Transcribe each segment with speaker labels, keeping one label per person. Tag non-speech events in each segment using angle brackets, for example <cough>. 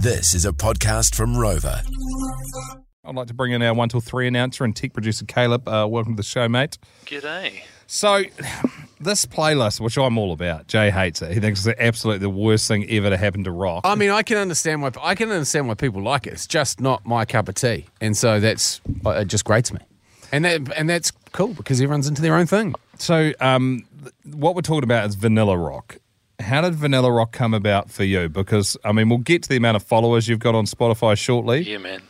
Speaker 1: This is a podcast from Rova.
Speaker 2: I'd like to bring in our one till three announcer and tech producer Caleb. Uh, welcome to the show, mate.
Speaker 3: G'day.
Speaker 2: So, this playlist, which I'm all about, Jay hates it. He thinks it's absolutely the worst thing ever to happen to rock.
Speaker 4: I mean, I can understand why I can understand why people like it. It's just not my cup of tea, and so that's uh, it. Just grates me, and that and that's cool because everyone's into their own thing.
Speaker 2: So, um, th- what we're talking about is vanilla rock. How did vanilla rock come about for you? Because I mean, we'll get to the amount of followers you've got on Spotify shortly.
Speaker 3: Yeah, man.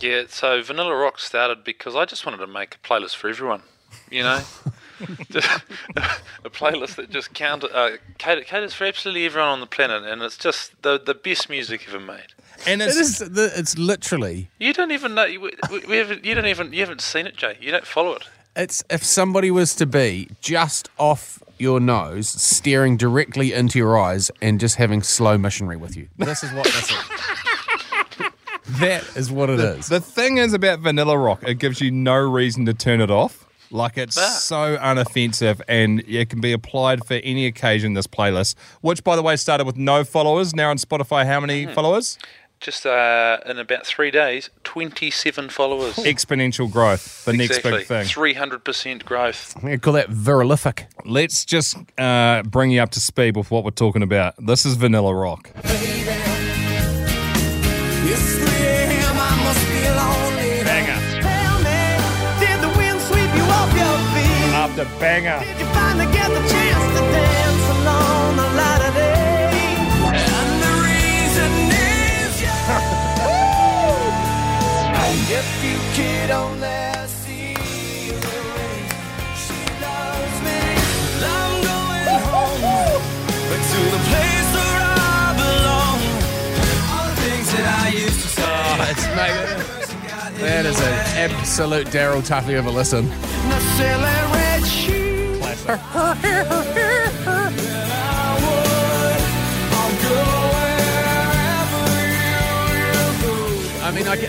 Speaker 3: Yeah, so Vanilla Rock started because I just wanted to make a playlist for everyone, you know? Just <laughs> <laughs> a playlist that just counted, uh, cater- caters for absolutely everyone on the planet, and it's just the, the best music ever made.
Speaker 2: And
Speaker 4: It
Speaker 2: it's.
Speaker 4: The, it's literally.
Speaker 3: You don't even know. We, we, we haven't, you don't even. You haven't seen it, Jay. You don't follow it.
Speaker 4: It's if somebody was to be just off your nose, staring directly into your eyes, and just having slow missionary with you. This is what this is. <laughs> that is what it is.
Speaker 2: the thing is about vanilla rock, it gives you no reason to turn it off. Like it's
Speaker 3: Ah.
Speaker 2: so unoffensive and it can be applied for any occasion. This playlist, which by the way started with no followers, now on Spotify, how many followers?
Speaker 3: Just uh, in about three days, 27 followers. <laughs>
Speaker 2: Exponential growth, the next big thing.
Speaker 3: 300% growth.
Speaker 4: I call that virilific.
Speaker 2: Let's just uh, bring you up to speed with what we're talking about. This is vanilla rock.
Speaker 5: It's 3 a.m. I must be lonely.
Speaker 2: Banger
Speaker 5: me, did the that I used to say.
Speaker 4: Oh, it's mate, that is an absolute Daryl Tuffey of a listen. <laughs>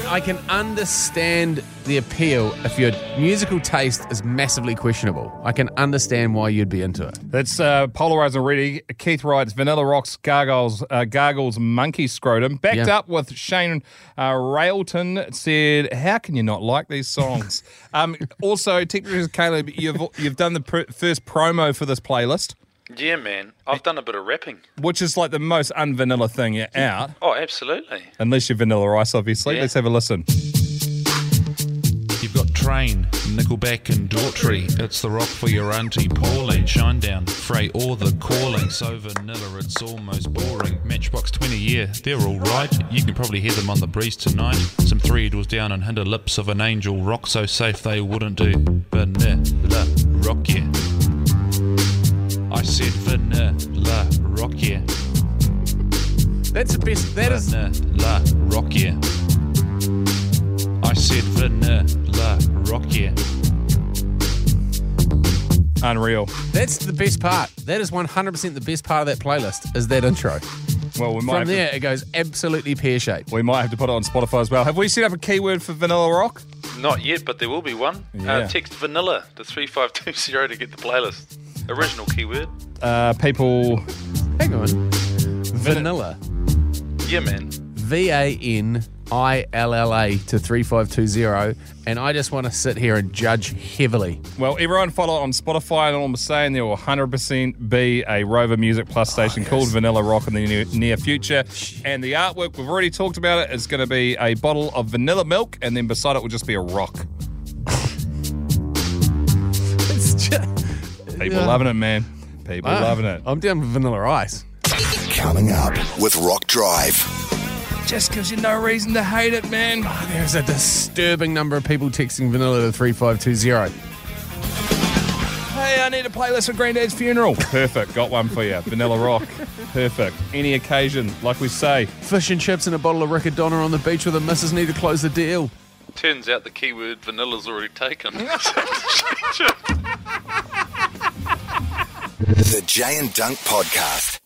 Speaker 4: I can, understand the appeal if your musical taste is massively questionable. I can understand why you'd be into it.
Speaker 2: That's uh, polarizing already. Keith writes Vanilla Rock's Gargoyles, uh, Gargoyles Monkey Scrotum. Backed
Speaker 4: Yeah.
Speaker 2: up with Shane uh, Railton said, How can you not like these songs? <laughs> um, also, Tech Producer Caleb, you've, you've done the pr- first promo for this playlist,
Speaker 3: Yeah, man. I've done a bit of rapping.
Speaker 2: which is like the most unvanilla thing out,
Speaker 3: Oh, absolutely.
Speaker 2: unless you're Vanilla Ice, obviously.
Speaker 3: Yeah.
Speaker 2: Let's have a listen.
Speaker 6: You've got Train, Nickelback and Daughtry. It's the rock for your auntie Pauline. Shinedown, Fray or the Calling. So vanilla, it's almost boring. Matchbox 20, yeah, they're alright. You can probably hear them on the breeze tonight. Some three doors down and hinder lips of an angel. Rock so safe they wouldn't do. Vanilla, rock yeah. I said vanilla, rock yeah.
Speaker 4: That's the best. That is.
Speaker 6: Vanilla, rock yeah. I said vanilla, rock yeah.
Speaker 2: Unreal.
Speaker 4: That's the best part. That is 100% the best part of that playlist is that intro.
Speaker 2: Well, we might,
Speaker 4: From
Speaker 2: have to,
Speaker 4: there, it goes absolutely pear shaped.
Speaker 2: we might have to put it on Spotify as well. Have we set up a keyword for Vanilla Rock?
Speaker 3: Not yet, but there will be one.
Speaker 2: Yeah.
Speaker 3: Uh, text vanilla to 3520 to get the playlist. Original keyword.
Speaker 2: Uh, people.
Speaker 4: Hang on. Vanilla.
Speaker 3: Yeah, man.
Speaker 4: V A N I L L A to 3520. And I just want to sit here and judge heavily.
Speaker 2: Well, everyone follow on Spotify, and all I'm saying there will 100% be a Rova Music Plus station called Vanilla Rock in the near, near future. And the artwork, we've already talked about it, is going to be a bottle of vanilla milk, and then beside it will just be a rock. <laughs>
Speaker 4: It's just.
Speaker 2: People loving it, man. People ah, loving it.
Speaker 4: I'm down with vanilla ice.
Speaker 1: Coming up with Rock Drive.
Speaker 2: Just gives you no reason to hate it, man.
Speaker 4: Ah, there's a disturbing number of people texting vanilla to 3520.
Speaker 2: Hey, I need a playlist for Granddad's funeral. Perfect. Got one for you. Vanilla Rock. Perfect. Any occasion, like we say.
Speaker 4: Fish and chips and a bottle of Riccadonna on the beach with the missus need to close the deal.
Speaker 3: Turns out the keyword vanilla's already taken. <laughs> <laughs>
Speaker 1: The Jay and Dunc Podcast.